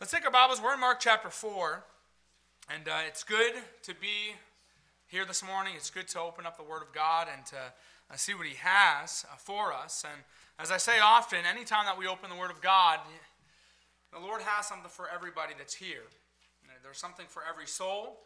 Let's take our Bibles. We're in Mark chapter 4. And uh, it's good to be here this morning. It's good to open up the Word of God and to uh, see what He has uh, for us. And as I say often, anytime that we open the Word of God, the Lord has something for everybody that's here. There's something for every soul.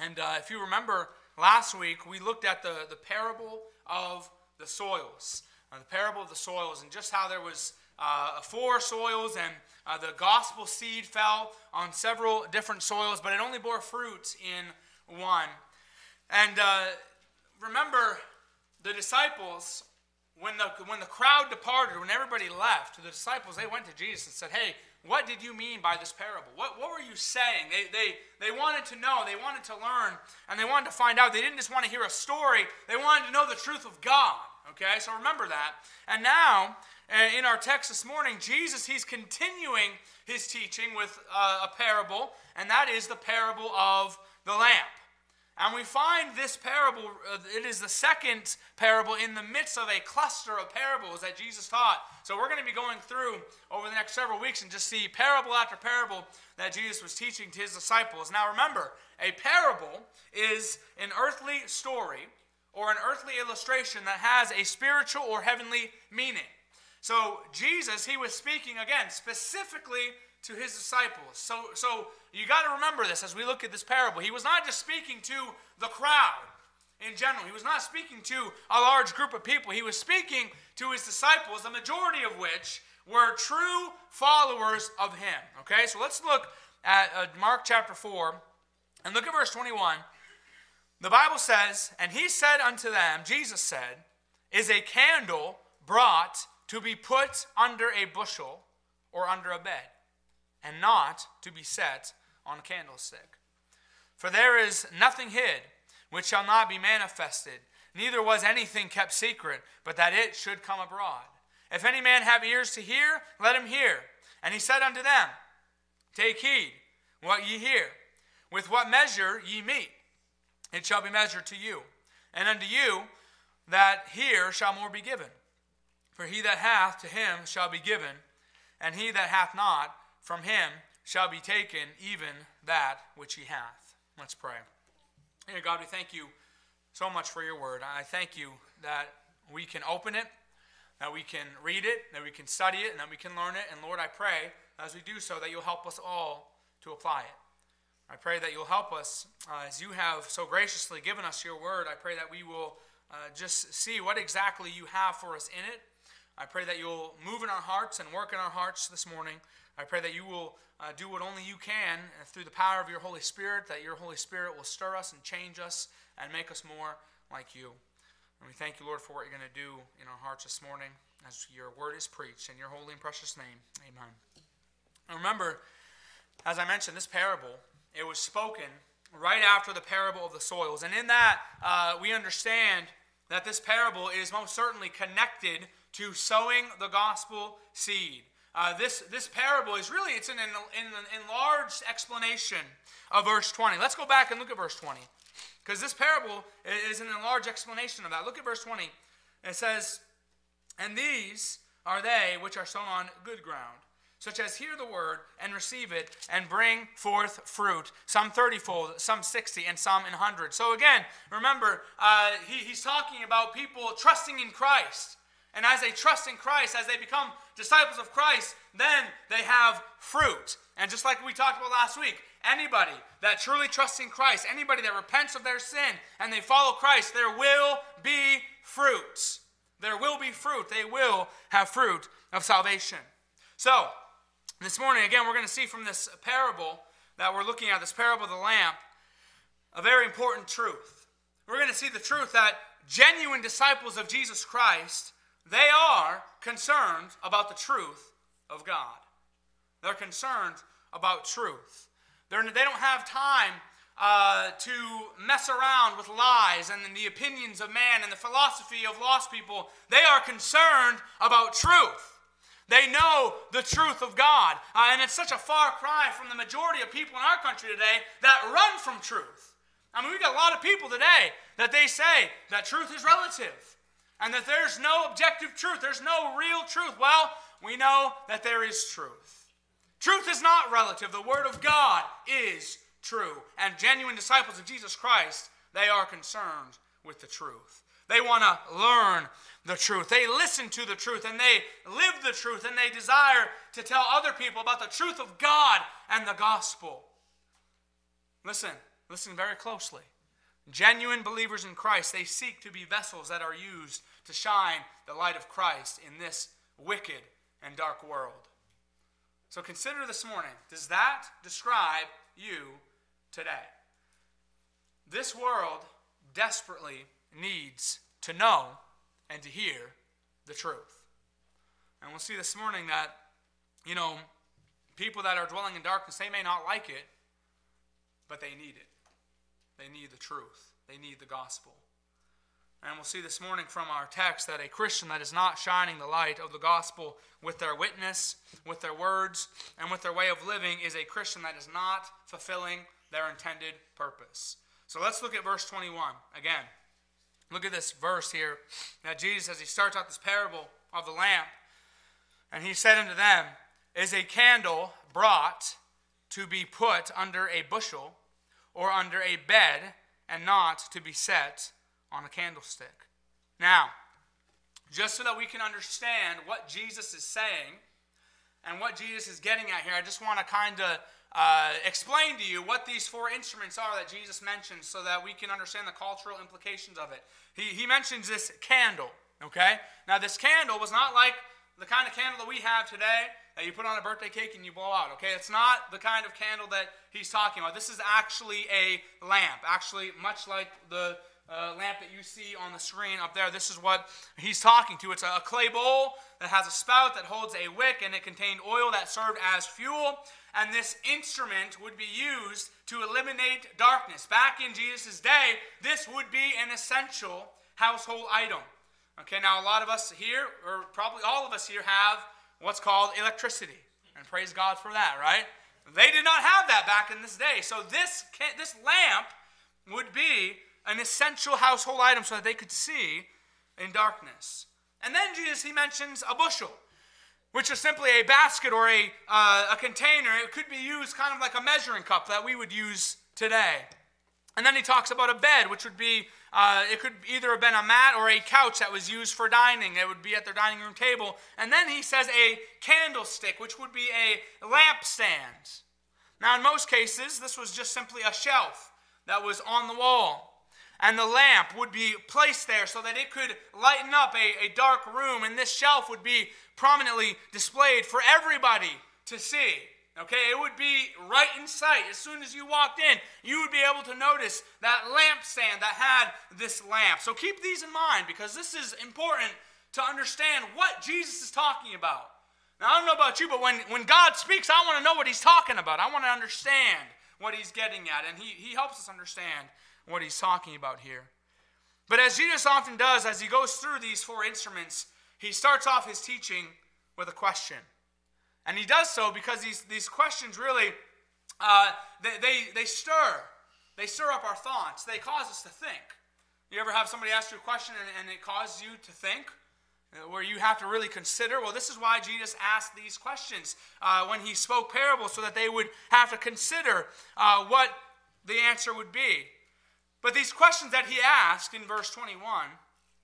And uh, if you remember last week, we looked at the, the parable of the soils. The parable of the soils and just how there was uh, four soils, and uh, the gospel seed fell on several different soils, but it only bore fruit in one. And uh, remember, the disciples, when the, when the crowd departed, when everybody left, the disciples, they went to Jesus and said, Hey, what did you mean by this parable? What, what were you saying? They, they, they wanted to know, they wanted to learn, and they wanted to find out. They didn't just want to hear a story, they wanted to know the truth of God. Okay, so remember that. And now, uh, in our text this morning, Jesus, he's continuing his teaching with uh, a parable, and that is the parable of the lamp. And we find this parable, uh, it is the second parable in the midst of a cluster of parables that Jesus taught. So we're going to be going through over the next several weeks and just see parable after parable that Jesus was teaching to his disciples. Now remember, a parable is an earthly story or an earthly illustration that has a spiritual or heavenly meaning. So Jesus, he was speaking again specifically to his disciples. So, so you got to remember this as we look at this parable. He was not just speaking to the crowd in general. He was not speaking to a large group of people. He was speaking to his disciples, the majority of which were true followers of him. Okay, so let's look at uh, Mark chapter 4 and look at verse 21. The Bible says, And he said unto them, Jesus said, Is a candle brought to be put under a bushel or under a bed, and not to be set on a candlestick? For there is nothing hid which shall not be manifested, neither was anything kept secret, but that it should come abroad. If any man have ears to hear, let him hear. And he said unto them, Take heed what ye hear. With what measure ye meet, it shall be measured to you. And unto you that hear shall more be given. For he that hath to him shall be given, and he that hath not from him shall be taken even that which he hath. Let's pray. Dear God, we thank you so much for your word. I thank you that we can open it, that we can read it, that we can study it, and that we can learn it. And Lord, I pray as we do so that you'll help us all to apply it. I pray that you'll help us uh, as you have so graciously given us your word. I pray that we will uh, just see what exactly you have for us in it. I pray that you'll move in our hearts and work in our hearts this morning. I pray that you will uh, do what only you can uh, through the power of your Holy Spirit, that your Holy Spirit will stir us and change us and make us more like you. And we thank you, Lord, for what you're going to do in our hearts this morning as your word is preached. In your holy and precious name, amen. And remember, as I mentioned, this parable it was spoken right after the parable of the soils. And in that, uh, we understand that this parable is most certainly connected to sowing the gospel seed. Uh, this, this parable is really, it's an, an, an enlarged explanation of verse 20. Let's go back and look at verse 20. Because this parable is an enlarged explanation of that. Look at verse 20. It says, And these are they which are sown on good ground such as hear the word and receive it and bring forth fruit, some 30 fold, some 60, and some in 100. So again, remember, uh, he, he's talking about people trusting in Christ. And as they trust in Christ, as they become disciples of Christ, then they have fruit. And just like we talked about last week, anybody that truly trusts in Christ, anybody that repents of their sin and they follow Christ, there will be fruit. There will be fruit. They will have fruit of salvation. So, this morning, again, we're going to see from this parable that we're looking at, this parable of the lamp, a very important truth. We're going to see the truth that genuine disciples of Jesus Christ, they are concerned about the truth of God. They're concerned about truth. They're, they don't have time uh, to mess around with lies and the opinions of man and the philosophy of lost people. They are concerned about truth. They know the truth of God. Uh, and it's such a far cry from the majority of people in our country today that run from truth. I mean, we've got a lot of people today that they say that truth is relative and that there's no objective truth, there's no real truth. Well, we know that there is truth. Truth is not relative. The Word of God is true. And genuine disciples of Jesus Christ, they are concerned with the truth. They want to learn the truth. They listen to the truth and they live the truth and they desire to tell other people about the truth of God and the gospel. Listen, listen very closely. Genuine believers in Christ, they seek to be vessels that are used to shine the light of Christ in this wicked and dark world. So consider this morning does that describe you today? This world desperately needs to know and to hear the truth. And we'll see this morning that, you know, people that are dwelling in darkness, they may not like it, but they need it. They need the truth, they need the gospel. And we'll see this morning from our text that a Christian that is not shining the light of the gospel with their witness, with their words, and with their way of living is a Christian that is not fulfilling their intended purpose. So let's look at verse 21 again. Look at this verse here Now, Jesus, as he starts out this parable of the lamp, and he said unto them, Is a candle brought to be put under a bushel or under a bed, and not to be set on a candlestick? Now, just so that we can understand what Jesus is saying and what Jesus is getting at here, I just want to kind of uh, explain to you what these four instruments are that Jesus mentions so that we can understand the cultural implications of it. He, he mentions this candle, okay? Now, this candle was not like the kind of candle that we have today that you put on a birthday cake and you blow out, okay? It's not the kind of candle that he's talking about. This is actually a lamp, actually, much like the uh, lamp that you see on the screen up there. This is what he's talking to. It's a clay bowl that has a spout that holds a wick and it contained oil that served as fuel and this instrument would be used to eliminate darkness. Back in Jesus' day, this would be an essential household item. Okay, now a lot of us here, or probably all of us here, have what's called electricity. And praise God for that, right? They did not have that back in this day. So this, this lamp would be an essential household item so that they could see in darkness. And then Jesus, he mentions a bushel which is simply a basket or a, uh, a container. It could be used kind of like a measuring cup that we would use today. And then he talks about a bed, which would be, uh, it could either have been a mat or a couch that was used for dining. It would be at their dining room table. And then he says a candlestick, which would be a lampstand. Now, in most cases, this was just simply a shelf that was on the wall. And the lamp would be placed there so that it could lighten up a, a dark room. And this shelf would be prominently displayed for everybody to see. Okay, it would be right in sight. As soon as you walked in, you would be able to notice that lampstand that had this lamp. So keep these in mind because this is important to understand what Jesus is talking about. Now, I don't know about you, but when, when God speaks, I want to know what he's talking about. I want to understand what he's getting at, and he, he helps us understand what he's talking about here. But as Jesus often does, as he goes through these four instruments, he starts off his teaching with a question. And he does so because these, these questions really, uh, they, they, they stir. They stir up our thoughts. They cause us to think. You ever have somebody ask you a question and, and it causes you to think? Uh, where you have to really consider. Well, this is why Jesus asked these questions uh, when he spoke parables, so that they would have to consider uh, what the answer would be. But these questions that he asked in verse 21,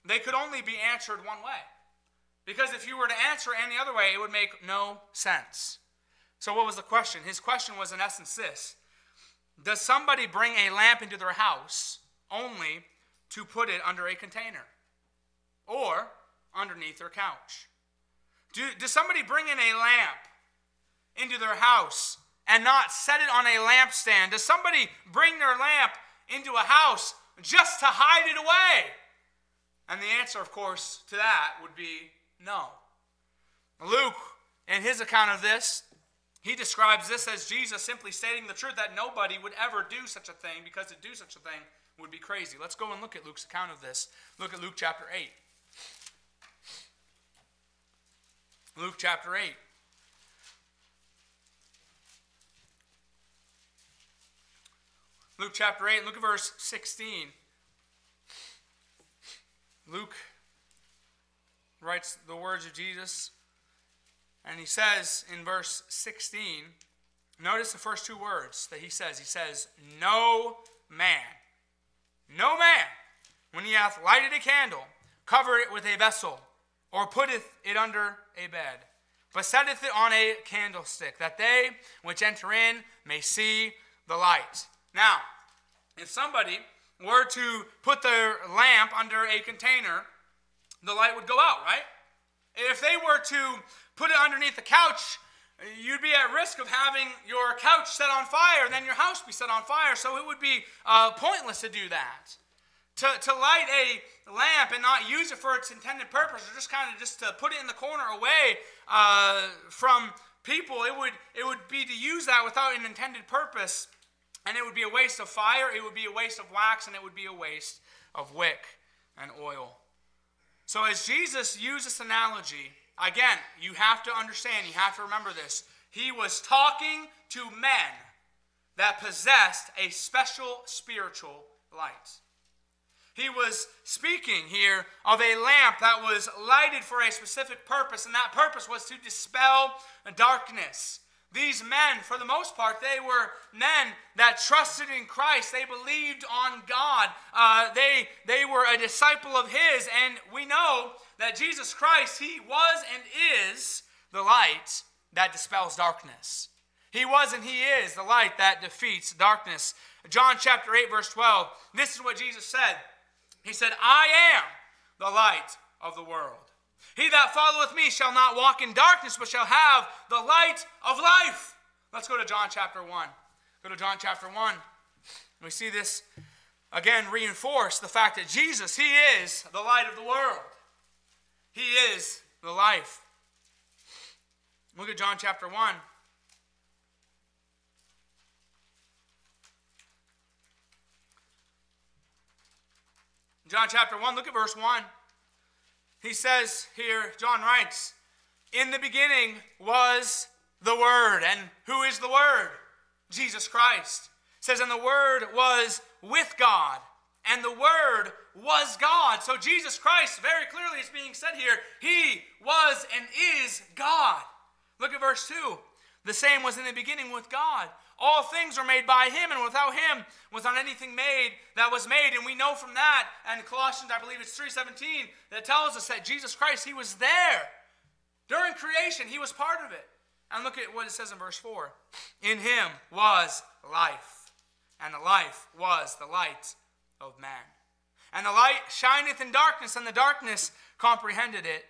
they could only be answered one way. Because if you were to answer any other way, it would make no sense. So, what was the question? His question was, in essence, this Does somebody bring a lamp into their house only to put it under a container or underneath their couch? Do, does somebody bring in a lamp into their house and not set it on a lampstand? Does somebody bring their lamp into a house just to hide it away? And the answer, of course, to that would be no. Luke, in his account of this, he describes this as Jesus simply stating the truth that nobody would ever do such a thing because to do such a thing would be crazy. Let's go and look at Luke's account of this. Look at Luke chapter 8. Luke chapter 8. Luke chapter 8, look at verse 16. Luke writes the words of Jesus. And he says in verse 16, notice the first two words that he says. He says, No man, no man, when he hath lighted a candle, cover it with a vessel, or putteth it under a bed, but setteth it on a candlestick, that they which enter in may see the light. Now, if somebody were to put their lamp under a container, the light would go out, right? If they were to put it underneath the couch, you'd be at risk of having your couch set on fire, and then your house be set on fire. So it would be uh, pointless to do that. To, to light a lamp and not use it for its intended purpose, or just kind of just to put it in the corner away uh, from people, it would, it would be to use that without an intended purpose. And it would be a waste of fire, it would be a waste of wax, and it would be a waste of wick and oil. So, as Jesus used this analogy, again, you have to understand, you have to remember this. He was talking to men that possessed a special spiritual light. He was speaking here of a lamp that was lighted for a specific purpose, and that purpose was to dispel darkness. These men, for the most part, they were men that trusted in Christ. They believed on God. Uh, they, they were a disciple of His. And we know that Jesus Christ, He was and is the light that dispels darkness. He was and He is the light that defeats darkness. John chapter 8, verse 12, this is what Jesus said. He said, I am the light of the world. He that followeth me shall not walk in darkness, but shall have the light of life. Let's go to John chapter 1. Go to John chapter 1. We see this again reinforce the fact that Jesus, He is the light of the world. He is the life. Look at John chapter 1. John chapter 1, look at verse 1. He says here, John writes, In the beginning was the Word. And who is the Word? Jesus Christ. It says, And the Word was with God. And the Word was God. So Jesus Christ, very clearly, is being said here, He was and is God. Look at verse 2. The same was in the beginning with God. All things are made by him, and without him was not anything made that was made. And we know from that, and Colossians, I believe it's 3.17, that tells us that Jesus Christ, he was there. During creation, he was part of it. And look at what it says in verse 4. In him was life, and the life was the light of man. And the light shineth in darkness, and the darkness comprehended it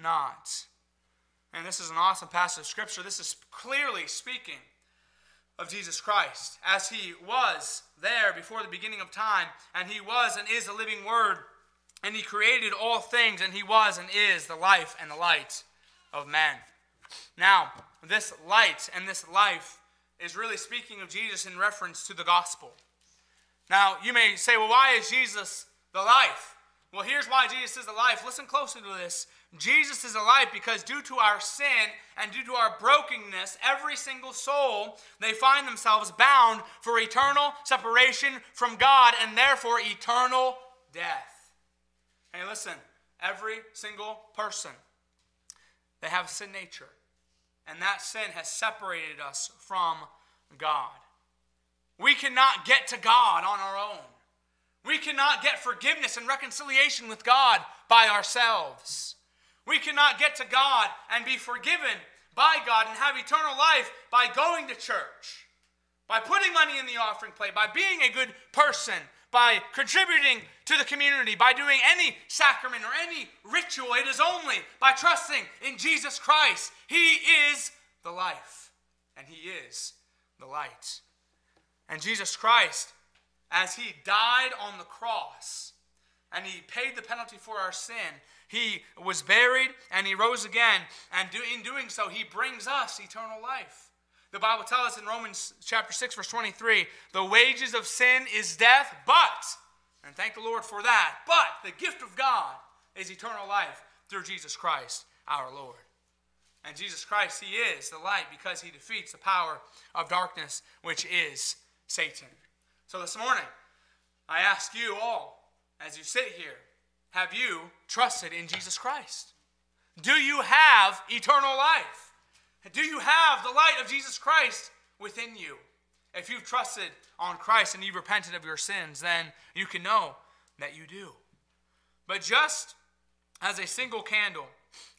not. And this is an awesome passage of Scripture. This is clearly speaking of Jesus Christ, as he was there before the beginning of time, and he was and is the living Word, and he created all things, and he was and is the life and the light of man. Now, this light and this life is really speaking of Jesus in reference to the gospel. Now, you may say, well, why is Jesus the life? Well, here's why Jesus is the life. Listen closely to this. Jesus is alive because due to our sin and due to our brokenness, every single soul, they find themselves bound for eternal separation from God and therefore eternal death. Hey, listen, every single person, they have sin nature. And that sin has separated us from God. We cannot get to God on our own. We cannot get forgiveness and reconciliation with God by ourselves. We cannot get to God and be forgiven by God and have eternal life by going to church, by putting money in the offering plate, by being a good person, by contributing to the community, by doing any sacrament or any ritual. It is only by trusting in Jesus Christ. He is the life, and He is the light. And Jesus Christ, as He died on the cross and He paid the penalty for our sin, he was buried and he rose again. And do, in doing so, he brings us eternal life. The Bible tells us in Romans chapter 6, verse 23 the wages of sin is death, but, and thank the Lord for that, but the gift of God is eternal life through Jesus Christ our Lord. And Jesus Christ, He is the light because He defeats the power of darkness, which is Satan. So this morning, I ask you all, as you sit here, have you trusted in Jesus Christ? Do you have eternal life? Do you have the light of Jesus Christ within you? If you've trusted on Christ and you've repented of your sins, then you can know that you do. But just as a single candle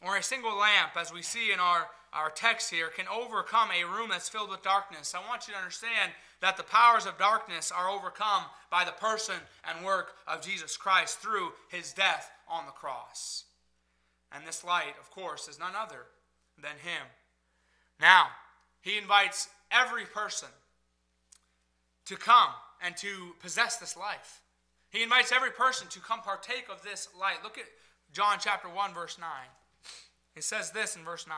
or a single lamp, as we see in our, our text here, can overcome a room that's filled with darkness, I want you to understand that the powers of darkness are overcome by the person and work of Jesus Christ through his death on the cross. And this light, of course, is none other than him. Now, he invites every person to come and to possess this life. He invites every person to come partake of this light. Look at John chapter 1, verse 9. It says this in verse 9.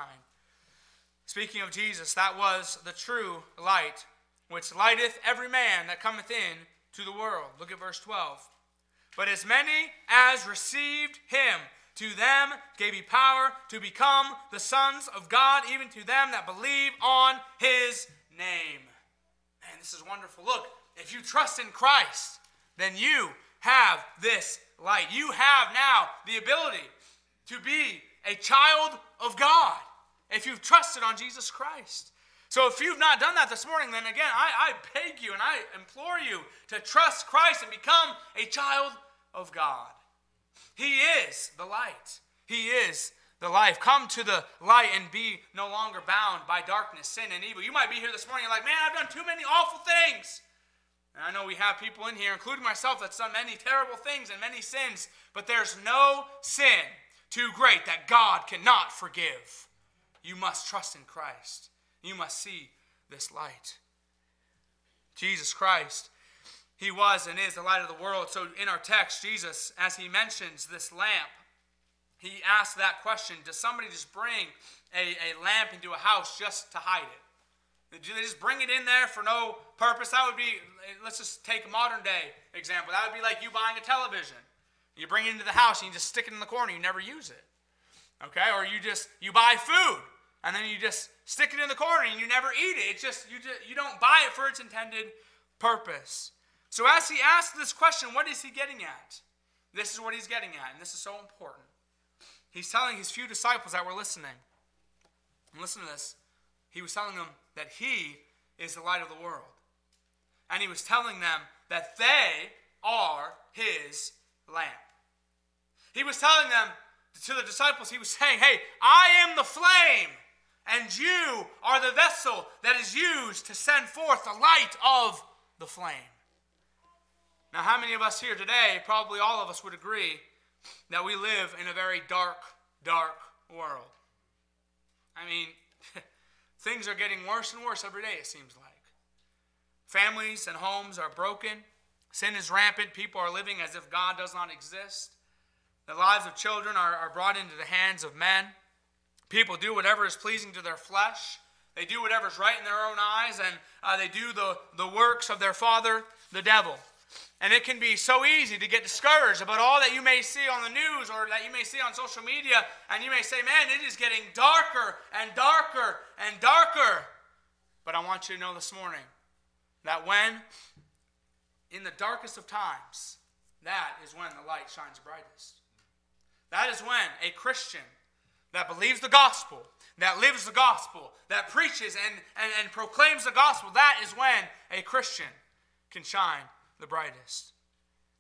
Speaking of Jesus, that was the true light, which lighteth every man that cometh in to the world. Look at verse 12. But as many as received him, to them gave he power to become the sons of God, even to them that believe on his name. Man, this is wonderful. Look, if you trust in Christ, then you have this light. You have now the ability to be a child of God if you've trusted on Jesus Christ. So if you've not done that this morning, then again, I, I beg you and I implore you to trust Christ and become a child of God. He is the light. He is the life. Come to the light and be no longer bound by darkness, sin, and evil. You might be here this morning, like, man, I've done too many awful things. And I know we have people in here, including myself, that's done many terrible things and many sins, but there's no sin too great that God cannot forgive. You must trust in Christ. You must see this light. Jesus Christ he was and is the light of the world. So in our text, Jesus, as he mentions this lamp, he asks that question Does somebody just bring a, a lamp into a house just to hide it? Do they just bring it in there for no purpose? That would be, let's just take a modern day example. That would be like you buying a television. You bring it into the house and you just stick it in the corner, you never use it. Okay? Or you just, you buy food and then you just stick it in the corner and you never eat it. It's just, you, just, you don't buy it for its intended purpose. So, as he asks this question, what is he getting at? This is what he's getting at, and this is so important. He's telling his few disciples that were listening, and listen to this. He was telling them that he is the light of the world. And he was telling them that they are his lamp. He was telling them, to the disciples, he was saying, Hey, I am the flame, and you are the vessel that is used to send forth the light of the flame. Now, how many of us here today, probably all of us would agree, that we live in a very dark, dark world? I mean, things are getting worse and worse every day, it seems like. Families and homes are broken. Sin is rampant. People are living as if God does not exist. The lives of children are, are brought into the hands of men. People do whatever is pleasing to their flesh. They do whatever is right in their own eyes, and uh, they do the, the works of their father, the devil. And it can be so easy to get discouraged about all that you may see on the news or that you may see on social media, and you may say, Man, it is getting darker and darker and darker. But I want you to know this morning that when, in the darkest of times, that is when the light shines brightest. That is when a Christian that believes the gospel, that lives the gospel, that preaches and, and, and proclaims the gospel, that is when a Christian can shine the brightest.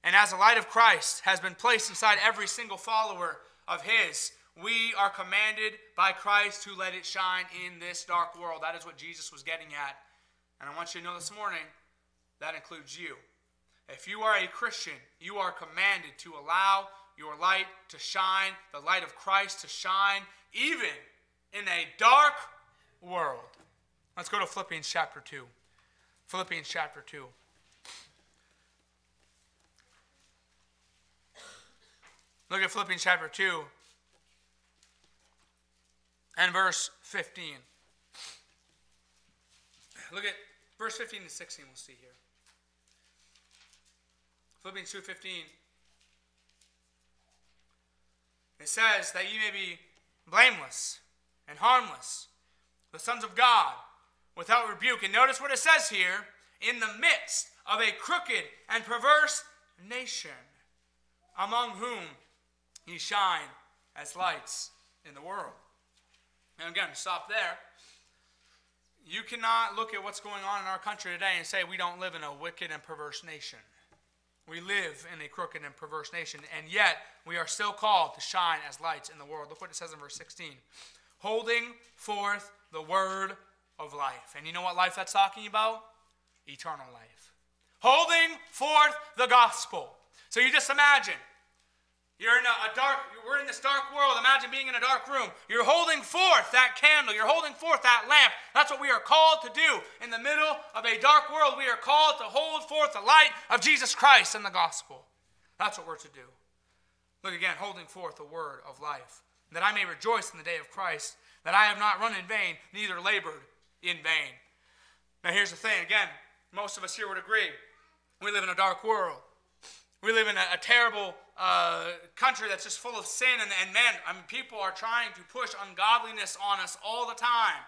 And as the light of Christ has been placed inside every single follower of His, we are commanded by Christ to let it shine in this dark world. That is what Jesus was getting at. And I want you to know this morning that includes you. If you are a Christian, you are commanded to allow your light to shine, the light of Christ to shine, even in a dark world. Let's go to Philippians chapter 2. Philippians chapter 2. Look at Philippians chapter 2 and verse 15. Look at verse 15 and 16, we'll see here. Philippians 2:15. It says that ye may be blameless and harmless, the sons of God, without rebuke. And notice what it says here in the midst of a crooked and perverse nation, among whom ye shine as lights in the world. And again, stop there. you cannot look at what's going on in our country today and say we don't live in a wicked and perverse nation. We live in a crooked and perverse nation, and yet we are still called to shine as lights in the world. Look what it says in verse 16 holding forth the word of life. And you know what life that's talking about? Eternal life. Holding forth the gospel. So you just imagine you're in a, a, dark, we're in this dark world. Imagine being in a dark room. You're holding forth that candle. You're holding forth that lamp. That's what we are called to do. In the middle of a dark world, we are called to hold forth the light of Jesus Christ and the gospel. That's what we're to do. Look again, holding forth the word of life, that I may rejoice in the day of Christ, that I have not run in vain, neither labored in vain. Now, here's the thing again, most of us here would agree. We live in a dark world. We live in a, a terrible uh, country that's just full of sin, and, and man, I mean, people are trying to push ungodliness on us all the time.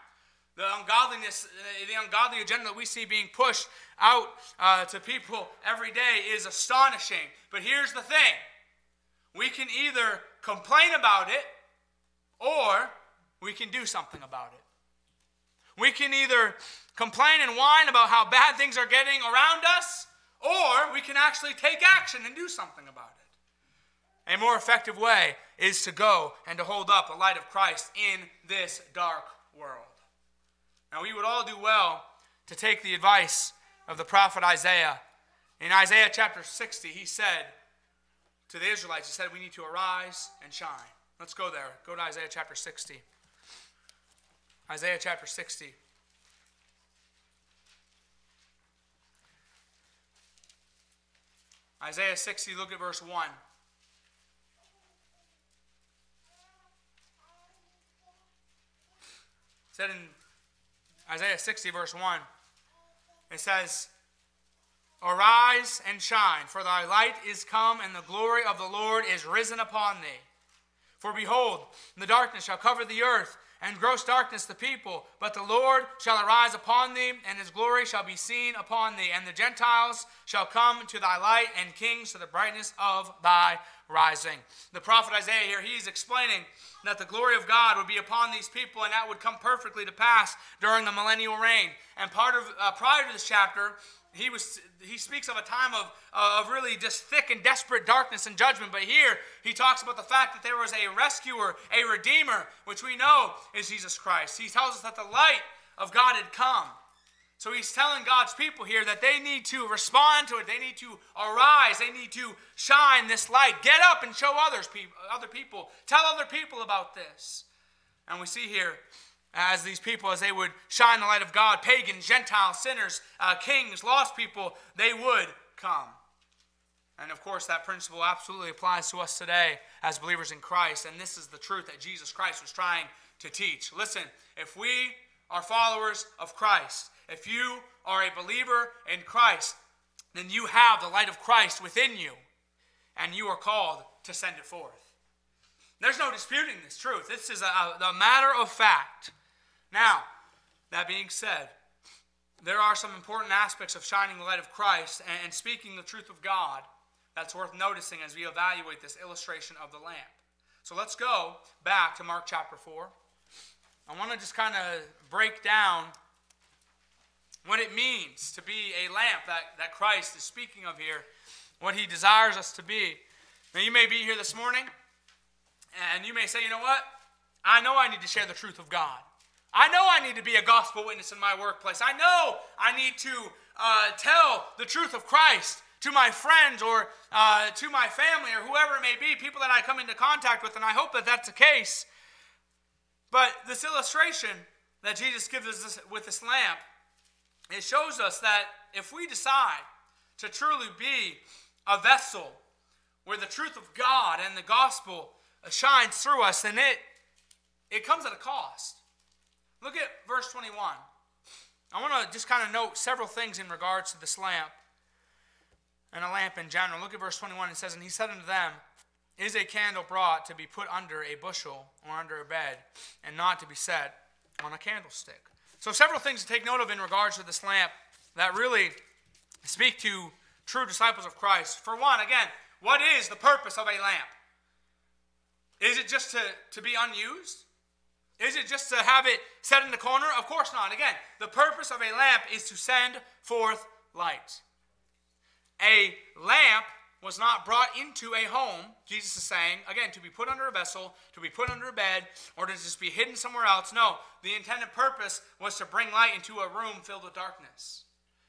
The ungodliness, the ungodly agenda that we see being pushed out uh, to people every day is astonishing. But here's the thing we can either complain about it or we can do something about it. We can either complain and whine about how bad things are getting around us, or we can actually take action and do something about it. A more effective way is to go and to hold up the light of Christ in this dark world. Now, we would all do well to take the advice of the prophet Isaiah. In Isaiah chapter 60, he said to the Israelites, he said, We need to arise and shine. Let's go there. Go to Isaiah chapter 60. Isaiah chapter 60. Isaiah 60, look at verse 1. Said in Isaiah 60, verse 1, it says, Arise and shine, for thy light is come, and the glory of the Lord is risen upon thee. For behold, the darkness shall cover the earth, and gross darkness the people. But the Lord shall arise upon thee, and his glory shall be seen upon thee. And the Gentiles shall come to thy light, and kings to the brightness of thy rising. The prophet Isaiah here, he's explaining that the glory of God would be upon these people, and that would come perfectly to pass during the millennial reign. And part of uh, prior to this chapter, he was he speaks of a time of, uh, of really just thick and desperate darkness and judgment but here he talks about the fact that there was a rescuer a redeemer which we know is jesus christ. He tells us that the light of god had come. So he's telling god's people here that they need to respond to it. They need to arise. They need to shine this light. Get up and show others people other people. Tell other people about this. And we see here as these people, as they would shine the light of God, pagans, Gentiles, sinners, uh, kings, lost people, they would come. And of course, that principle absolutely applies to us today as believers in Christ. And this is the truth that Jesus Christ was trying to teach. Listen, if we are followers of Christ, if you are a believer in Christ, then you have the light of Christ within you, and you are called to send it forth. There's no disputing this truth. This is a, a matter of fact. Now, that being said, there are some important aspects of shining the light of Christ and, speaking the truth of God that's worth noticing as we evaluate this illustration of the lamp. So let's go back to Mark chapter 4. I want to just kind of break down what it means to be a lamp that, that Christ is speaking of here, what he desires us to be. Now, you may be here this morning, and you may say, you know what? I know I need to share the truth of God. I know I need to be a gospel witness in my workplace. I know I need to uh, tell the truth of Christ to my friends or uh, to my family or whoever it may be, people that I come into contact with, and I hope that that's the case. But this illustration that Jesus gives us with this lamp, it shows us that if we decide to truly be a vessel where the truth of God and the gospel shines through us, then it, it comes at a cost. Look at verse 21. I want to just kind of note several things in regards to this lamp and a lamp in general. Look at verse 21. It says, And he said unto them, Is a candle brought to be put under a bushel or under a bed, and not to be set on a candlestick? So, several things to take note of in regards to this lamp that really speak to true disciples of Christ. For one, again, what is the purpose of a lamp? Is it just to, to be unused? Is it just to have it set in the corner? Of course not. Again, the purpose of a lamp is to send forth light. A lamp was not brought into a home, Jesus is saying, again, to be put under a vessel, to be put under a bed, or to just be hidden somewhere else. No, the intended purpose was to bring light into a room filled with darkness.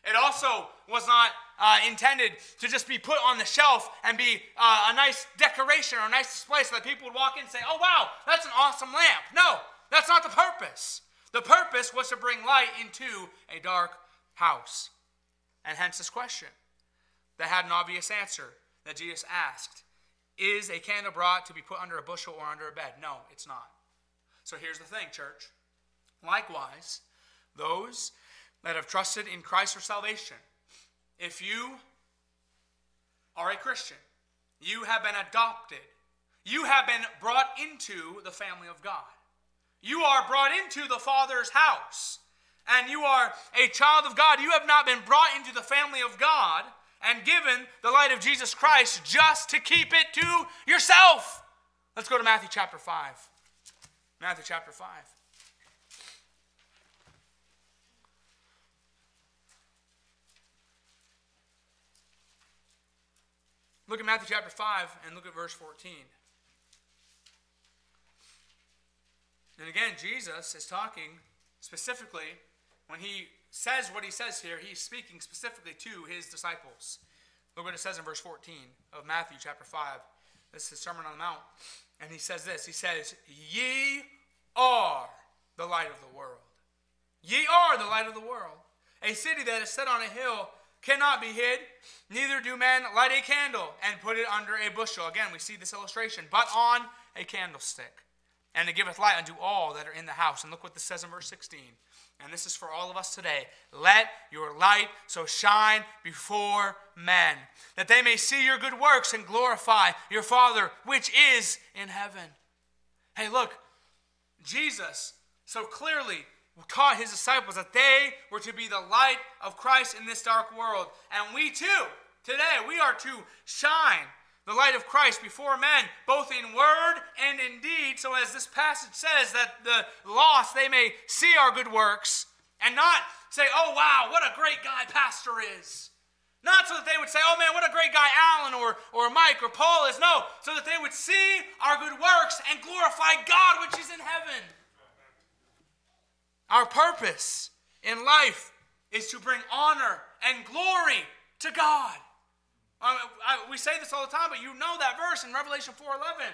It also was not uh, intended to just be put on the shelf and be uh, a nice decoration or a nice display so that people would walk in and say, oh, wow, that's an awesome lamp. No, that's not the purpose. The purpose was to bring light into a dark house. And hence this question that had an obvious answer that Jesus asked Is a candle brought to be put under a bushel or under a bed? No, it's not. So here's the thing, church. Likewise, those that have trusted in Christ for salvation, if you are a Christian, you have been adopted, you have been brought into the family of God. You are brought into the Father's house, and you are a child of God. You have not been brought into the family of God and given the light of Jesus Christ just to keep it to yourself. Let's go to Matthew chapter 5. Matthew chapter 5. Look at Matthew chapter 5 and look at verse 14. And again, Jesus is talking specifically when he says what he says here, he's speaking specifically to his disciples. Look what it says in verse 14 of Matthew chapter 5. This is the Sermon on the Mount. And he says this He says, Ye are the light of the world. Ye are the light of the world. A city that is set on a hill cannot be hid, neither do men light a candle and put it under a bushel. Again, we see this illustration, but on a candlestick. And it giveth light unto all that are in the house. And look what this says in verse 16 and this is for all of us today. Let your light so shine before men, that they may see your good works and glorify your Father which is in heaven. Hey, look, Jesus so clearly taught his disciples that they were to be the light of Christ in this dark world. And we too, today, we are to shine the light of Christ before men, both in word and in deed, so as this passage says, that the lost they may see our good works and not say, oh, wow, what a great guy Pastor is. Not so that they would say, oh man, what a great guy Alan or, or Mike or Paul is. No, so that they would see our good works and glorify God which is in heaven. Our purpose in life is to bring honor and glory to God. I, I, we say this all the time, but you know that verse in Revelation 4:11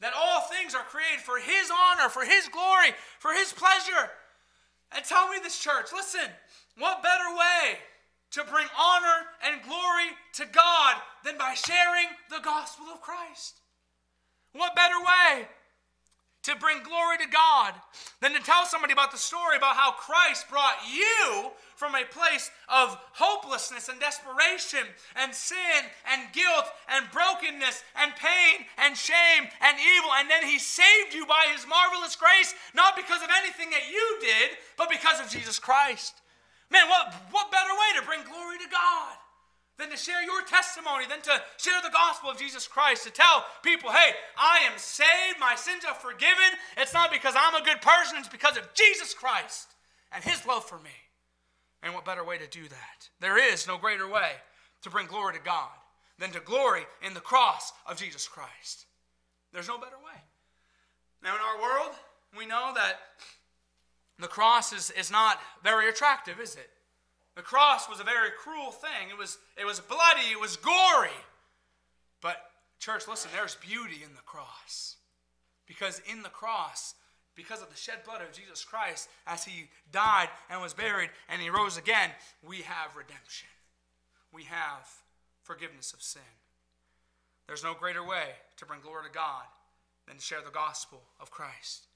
that all things are created for His honor, for His glory, for His pleasure. And tell me this, church, listen, what better way to bring honor and glory to God than by sharing the gospel of Christ? What better way? To bring glory to God than to tell somebody about the story about how Christ brought you from a place of hopelessness and desperation and sin and guilt and brokenness and pain and shame and evil. And then he saved you by his marvelous grace, not because of anything that you did, but because of Jesus Christ. Man, what, what better way to bring glory to God? Than to share your testimony, than to share the gospel of Jesus Christ, to tell people, hey, I am saved, my sins are forgiven. It's not because I'm a good person, it's because of Jesus Christ and his love for me. And what better way to do that? There is no greater way to bring glory to God than to glory in the cross of Jesus Christ. There's no better way. Now, in our world, we know that the cross is, is not very attractive, is it? The cross was a very cruel thing. It was, it was bloody, it was gory. But, church, listen, there's beauty in the cross. Because in the cross, because of the shed blood of Jesus Christ, as he died and was buried and he rose again, we have redemption. We have forgiveness of sin. There's no greater way to bring glory to God than to share the gospel of Christ.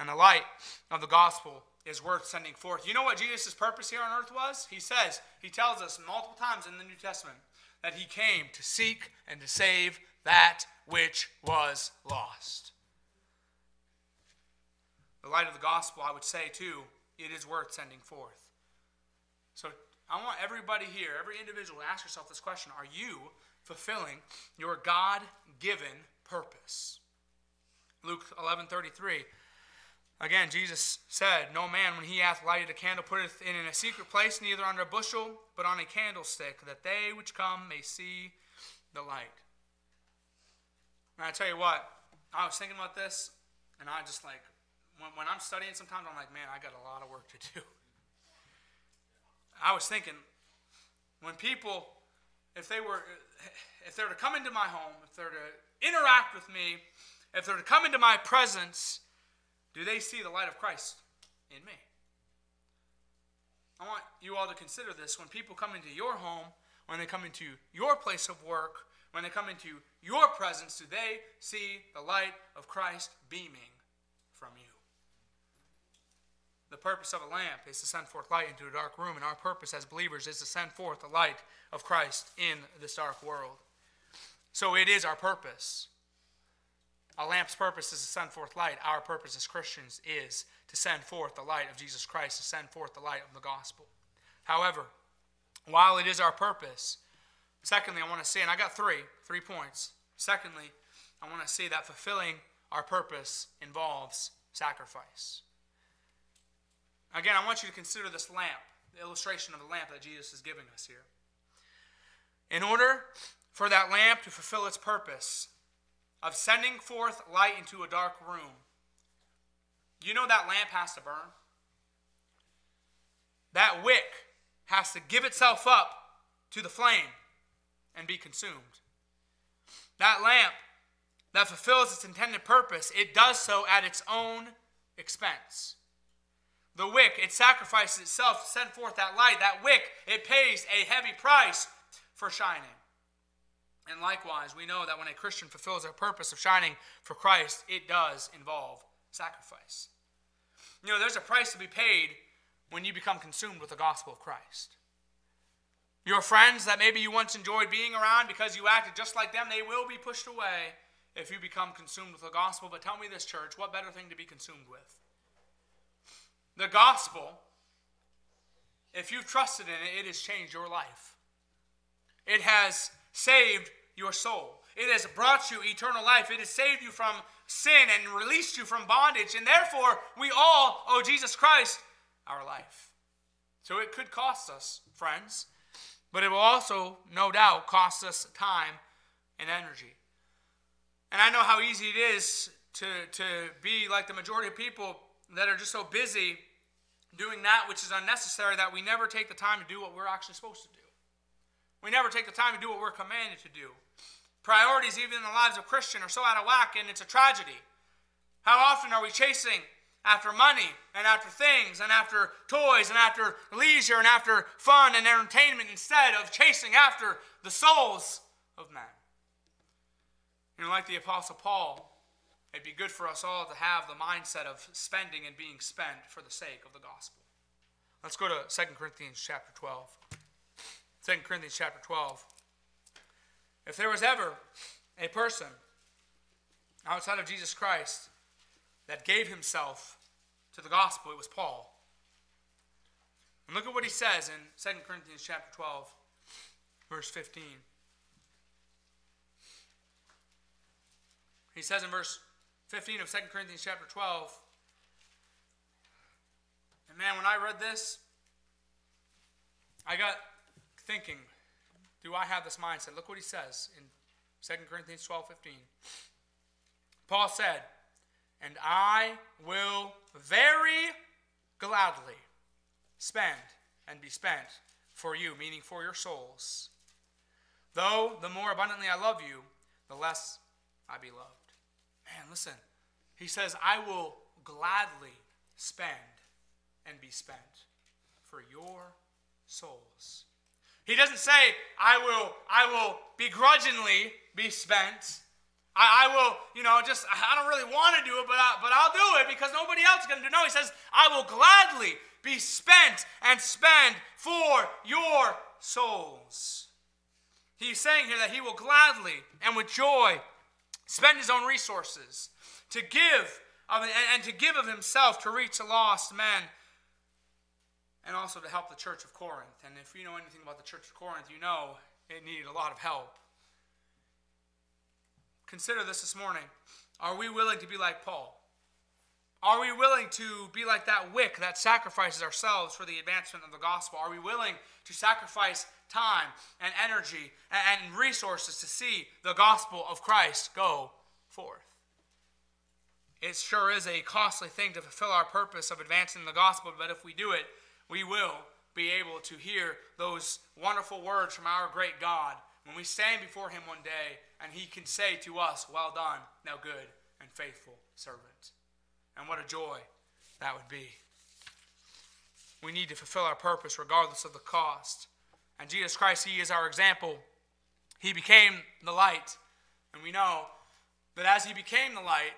And the light of the gospel is worth sending forth. You know what Jesus' purpose here on earth was? He says, he tells us multiple times in the New Testament that he came to seek and to save that which was lost. The light of the gospel, I would say too, it is worth sending forth. So I want everybody here, every individual, to ask yourself this question Are you fulfilling your God given purpose? Luke 11 33 Again, Jesus said, No man, when he hath lighted a candle, putteth it in a secret place, neither under a bushel, but on a candlestick, that they which come may see the light. And I tell you what, I was thinking about this, and I just like, when, when I'm studying sometimes, I'm like, man, I got a lot of work to do. I was thinking, when people, if they were, if they're to come into my home, if they're to interact with me, if they're to come into my presence, do they see the light of Christ in me? I want you all to consider this. When people come into your home, when they come into your place of work, when they come into your presence, do they see the light of Christ beaming from you? The purpose of a lamp is to send forth light into a dark room, and our purpose as believers is to send forth the light of Christ in this dark world. So it is our purpose a lamp's purpose is to send forth light. Our purpose as Christians is to send forth the light of Jesus Christ, to send forth the light of the gospel. However, while it is our purpose, secondly, I want to say, and I got three, three points. Secondly, I want to say that fulfilling our purpose involves sacrifice. Again, I want you to consider this lamp, the illustration of the lamp that Jesus is giving us here. In order for that lamp to fulfill its purpose, of sending forth light into a dark room, you know that lamp has to burn? That wick has to give itself up to the flame and be consumed. That lamp that fulfills its intended purpose, it does so at its own expense. The wick, it sacrifices itself to send forth that light. That wick, it pays a heavy price for shining. And likewise, we know that when a Christian fulfills their purpose of shining for Christ, it does involve sacrifice. You know, there's a price to be paid when you become consumed with the gospel of Christ. Your friends that maybe you once enjoyed being around because you acted just like them, they will be pushed away if you become consumed with the gospel. But tell me this, church, what better thing to be consumed with? The gospel, if you've trusted in it, it has changed your life. It has saved your soul. It has brought you eternal life. It has saved you from sin and released you from bondage. And therefore, we all owe Jesus Christ our life. So it could cost us, friends, but it will also, no doubt, cost us time and energy. And I know how easy it is to, to be like the majority of people that are just so busy doing that which is unnecessary that we never take the time to do what we're actually supposed to do. We never take the time to do what we're commanded to do. Priorities, even in the lives of Christians, are so out of whack, and it's a tragedy. How often are we chasing after money and after things and after toys and after leisure and after fun and entertainment instead of chasing after the souls of men? You know, like the Apostle Paul, it'd be good for us all to have the mindset of spending and being spent for the sake of the gospel. Let's go to 2 Corinthians chapter 12. 2 Corinthians chapter 12. If there was ever a person outside of Jesus Christ that gave himself to the gospel, it was Paul. And look at what he says in 2 Corinthians chapter 12, verse 15. He says in verse 15 of 2 Corinthians chapter 12, and man, when I read this, I got thinking, do I have this mindset? Look what he says in 2 Corinthians 12 15. Paul said, And I will very gladly spend and be spent for you, meaning for your souls. Though the more abundantly I love you, the less I be loved. Man, listen. He says, I will gladly spend and be spent for your souls. He doesn't say, I will, I will begrudgingly be spent. I, I will, you know, just, I don't really want to do it, but, I, but I'll do it because nobody else is going to do it. No, he says, I will gladly be spent and spend for your souls. He's saying here that he will gladly and with joy spend his own resources to give of, and, to give of himself to reach the lost men and also to help the church of Corinth. And if you know anything about the church of Corinth, you know it needed a lot of help. Consider this this morning. Are we willing to be like Paul? Are we willing to be like that wick that sacrifices ourselves for the advancement of the gospel? Are we willing to sacrifice time and energy and resources to see the gospel of Christ go forth? It sure is a costly thing to fulfill our purpose of advancing the gospel, but if we do it, we will be able to hear those wonderful words from our great God when we stand before Him one day and He can say to us, Well done, thou good and faithful servant. And what a joy that would be. We need to fulfill our purpose regardless of the cost. And Jesus Christ, He is our example. He became the light. And we know that as He became the light,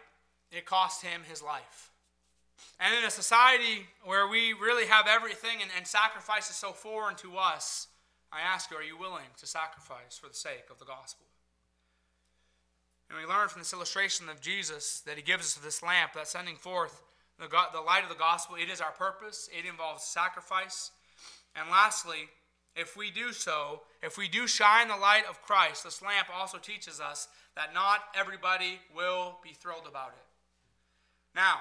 it cost Him His life. And in a society where we really have everything and, and sacrifice is so foreign to us, I ask you, are you willing to sacrifice for the sake of the gospel? And we learn from this illustration of Jesus that he gives us this lamp that's sending forth the, the light of the gospel. It is our purpose, it involves sacrifice. And lastly, if we do so, if we do shine the light of Christ, this lamp also teaches us that not everybody will be thrilled about it. Now,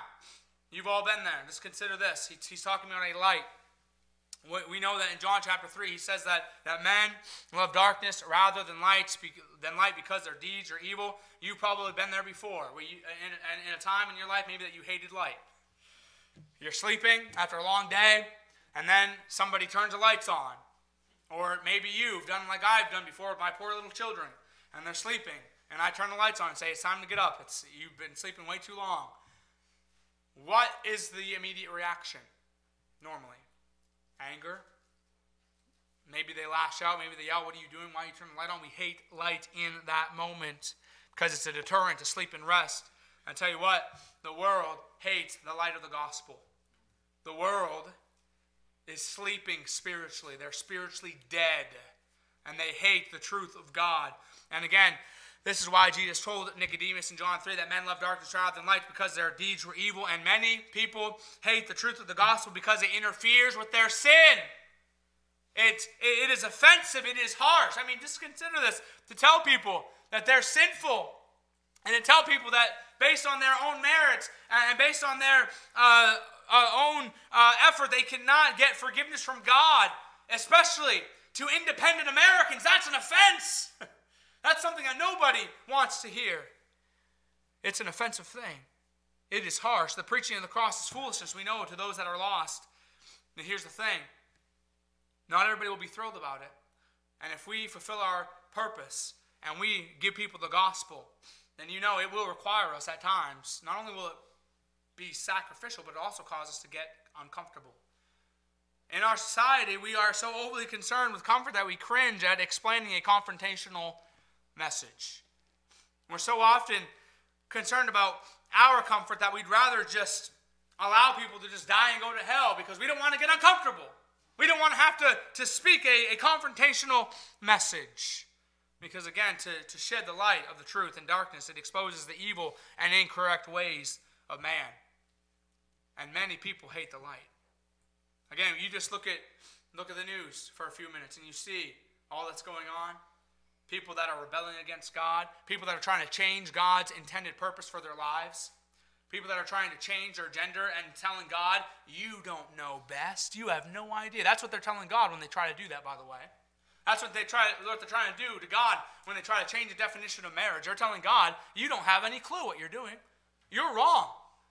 you've all been there. Just consider this. he's talking about a light. We know that in John chapter 3, he says that, that men love darkness rather than, lights, than light because their deeds are evil. You've probably been there before. You, in, in a time in your life, maybe that you hated light. You're sleeping after a long day, and then somebody turns the lights on. Or maybe you've done like I've done before with my poor little children, and they're sleeping, and I turn the lights on and say, It's time to get up. It's, you've been sleeping way too long. What is the immediate reaction normally? anger. Maybe they lash out. Maybe they yell, What are you doing? Why are you turning the light on? We hate light in that moment because it's a deterrent to sleep and rest. I tell you what, the world hates the light of the gospel. The world is sleeping spiritually, they're spiritually dead, and they hate the truth of God. And again, this is why Jesus told Nicodemus in John 3 that men love darkness rather than light because their deeds were evil, and many people hate the truth of the gospel because it interferes with their sin. It, it is offensive, it is harsh. I mean, just consider this to tell people that they're sinful, and to tell people that based on their own merits and based on their uh, uh, own uh, effort, they cannot get forgiveness from God, especially to independent Americans. That's an offense. That's something that nobody wants to hear. It's an offensive thing. It is harsh. The preaching of the cross is foolishness, we know, to those that are lost. And here's the thing not everybody will be thrilled about it. And if we fulfill our purpose and we give people the gospel, then you know it will require us at times. Not only will it be sacrificial, but it also cause us to get uncomfortable. In our society, we are so overly concerned with comfort that we cringe at explaining a confrontational message. We're so often concerned about our comfort that we'd rather just allow people to just die and go to hell because we don't want to get uncomfortable. We don't want to have to, to speak a, a confrontational message. Because again, to, to shed the light of the truth in darkness, it exposes the evil and incorrect ways of man. And many people hate the light. Again, you just look at look at the news for a few minutes and you see all that's going on people that are rebelling against God, people that are trying to change God's intended purpose for their lives, people that are trying to change their gender and telling God, You don't know best. You have no idea. That's what they're telling God when they try to do that, by the way. That's what they try what they're trying to do to God when they try to change the definition of marriage. They're telling God, You don't have any clue what you're doing. You're wrong.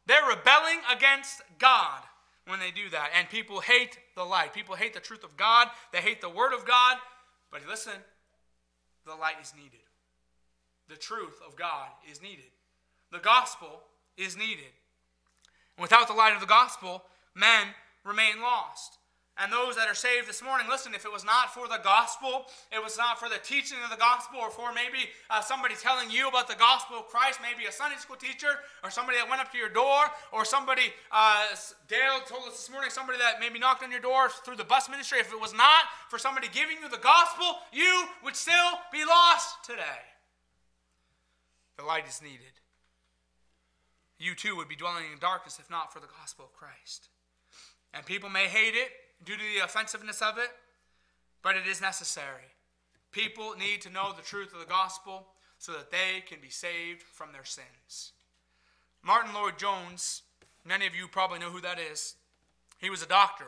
They're rebelling against God when they do that. And people hate the light. People hate the truth of God. They hate the word of God. But listen, the light is needed. The truth of God is needed. The gospel is needed. And without the light of the gospel, men remain lost. And those that are saved this morning, listen, if it was not for the gospel, it was not for the teaching of the gospel, or for maybe uh, somebody telling you about the gospel of Christ, maybe a Sunday school teacher, or somebody that went up to your door, or somebody, uh, Dale told us this morning, somebody that maybe knocked on your door through the bus ministry, if it was not for somebody giving you the gospel, you would still be lost today. The light is needed. You too would be dwelling in darkness if not for the gospel of Christ. And people may hate it, due to the offensiveness of it, but it is necessary. People need to know the truth of the gospel so that they can be saved from their sins. Martyn Lloyd-Jones Many of you probably know who that is. He was a doctor,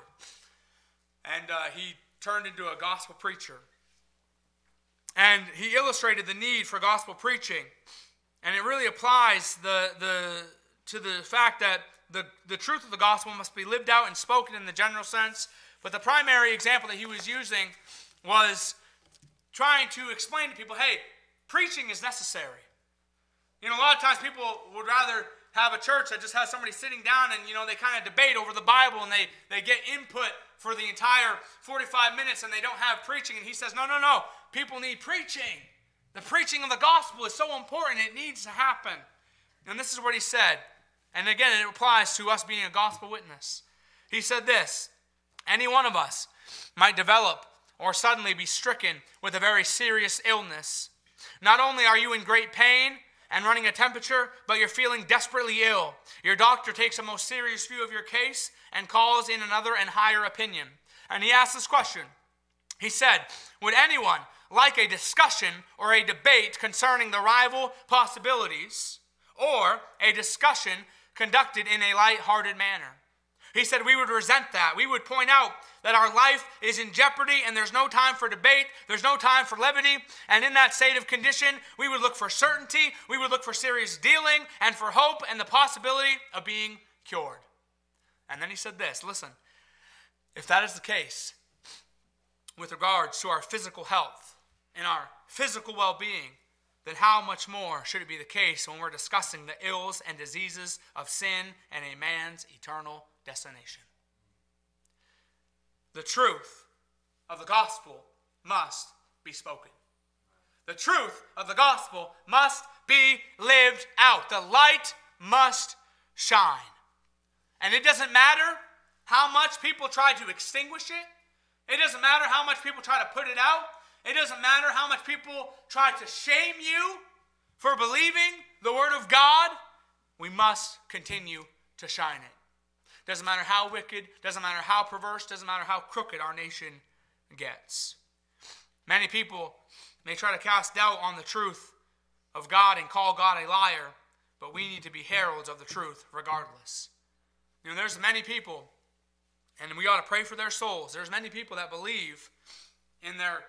and uh, he turned into a gospel preacher. And he illustrated the need for gospel preaching. And it really applies the, the, to the fact that the, the truth of the gospel must be lived out and spoken in the general sense. But the primary example that he was using was trying to explain to people hey, preaching is necessary. You know, a lot of times people would rather have a church that just has somebody sitting down and, you know, they kind of debate over the Bible and they, they get input for the entire 45 minutes and they don't have preaching. And he says, no, no, no. People need preaching. The preaching of the gospel is so important, it needs to happen. And this is what he said. And again, it applies to us being a gospel witness. He said this Any one of us might develop or suddenly be stricken with a very serious illness. Not only are you in great pain and running a temperature, but you're feeling desperately ill. Your doctor takes a most serious view of your case and calls in another and higher opinion. And he asks this question He said, Would anyone like a discussion or a debate concerning the rival possibilities, or a discussion conducted in a light-hearted manner. He said we would resent that. We would point out that our life is in jeopardy and there's no time for debate, there's no time for levity. And in that state of condition, we would look for certainty, we would look for serious dealing, and for hope and the possibility of being cured. And then he said this listen, if that is the case, with regards to our physical health, and our physical well being, then how much more should it be the case when we're discussing the ills and diseases of sin and a man's eternal destination? The truth of the gospel must be spoken. The truth of the gospel must be lived out. The light must shine. And it doesn't matter how much people try to extinguish it, it doesn't matter how much people try to put it out. It doesn't matter how much people try to shame you for believing the Word of God, we must continue to shine it. Doesn't matter how wicked, doesn't matter how perverse, doesn't matter how crooked our nation gets. Many people may try to cast doubt on the truth of God and call God a liar, but we need to be heralds of the truth regardless. You know, there's many people, and we ought to pray for their souls. There's many people that believe in their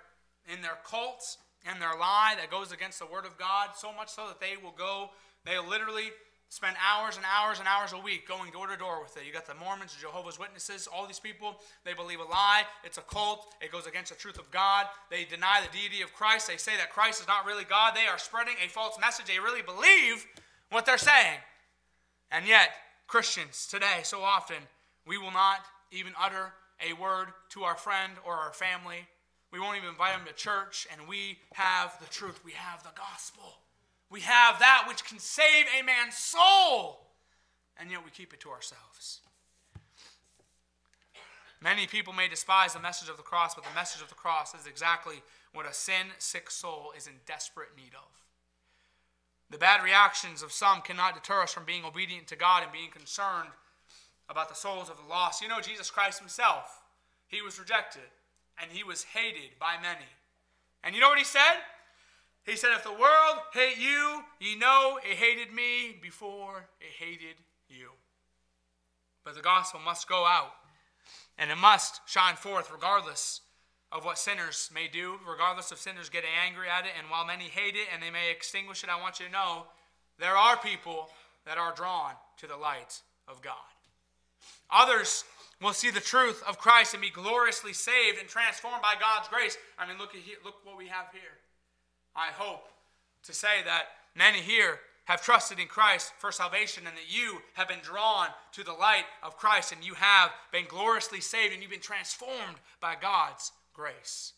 in their cults and their lie that goes against the Word of God, so much so that they will go, they literally spend hours and hours and hours a week going door to door with it. You got the Mormons, Jehovah's Witnesses, all these people, they believe a lie. It's a cult. It goes against the truth of God. They deny the deity of Christ. They say that Christ is not really God. They are spreading a false message. They really believe what they're saying. And yet, Christians today, so often, we will not even utter a word to our friend or our family we won't even invite them to church, and we have the truth. We have the gospel. We have that which can save a man's soul, and yet we keep it to ourselves. Many people may despise the message of the cross, but the message of the cross is exactly what a sin sick soul is in desperate need of. The bad reactions of some cannot deter us from being obedient to God and being concerned about the souls of the lost. You know, Jesus Christ himself, he was rejected and he was hated by many. And you know what he said? He said, If the world hate you, ye know it hated me before it hated you. But the gospel must go out, and it must shine forth regardless of what sinners may do, regardless of sinners getting angry at it. And while many hate it and they may extinguish it, I want you to know there are people that are drawn to the light of God. Others will see the truth of Christ and be gloriously saved and transformed by God's grace. I mean, look at here, look what we have here. I hope to say that many here have trusted in Christ for salvation and that you have been drawn to the light of Christ and you have been gloriously saved and you've been transformed by God's grace.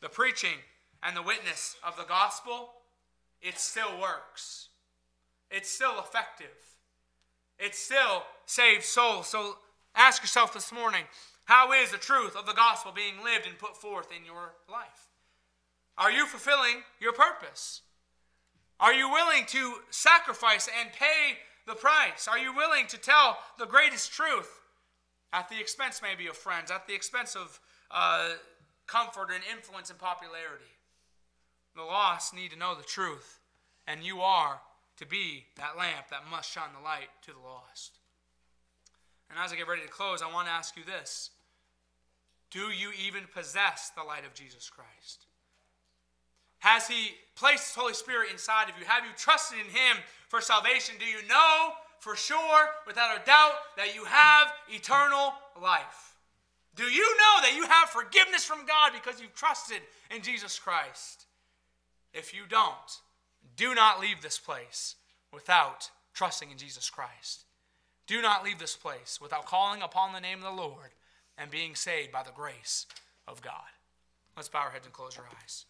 The preaching and the witness of the gospel, it still works. It's still effective. It still saves souls. So Ask yourself this morning how is the truth of the gospel being lived and put forth in your life? Are you fulfilling your purpose? Are you willing to sacrifice and pay the price? Are you willing to tell the greatest truth at the expense, maybe, of friends, at the expense of uh, comfort and influence and popularity? The lost need to know the truth, and you are to be that lamp that must shine the light to the lost. And as I get ready to close, I want to ask you this Do you even possess the light of Jesus Christ? Has He placed His Holy Spirit inside of you? Have you trusted in Him for salvation? Do you know for sure, without a doubt, that you have eternal life? Do you know that you have forgiveness from God because you've trusted in Jesus Christ? If you don't, do not leave this place without trusting in Jesus Christ. Do not leave this place without calling upon the name of the Lord and being saved by the grace of God. Let's bow our heads and close our eyes.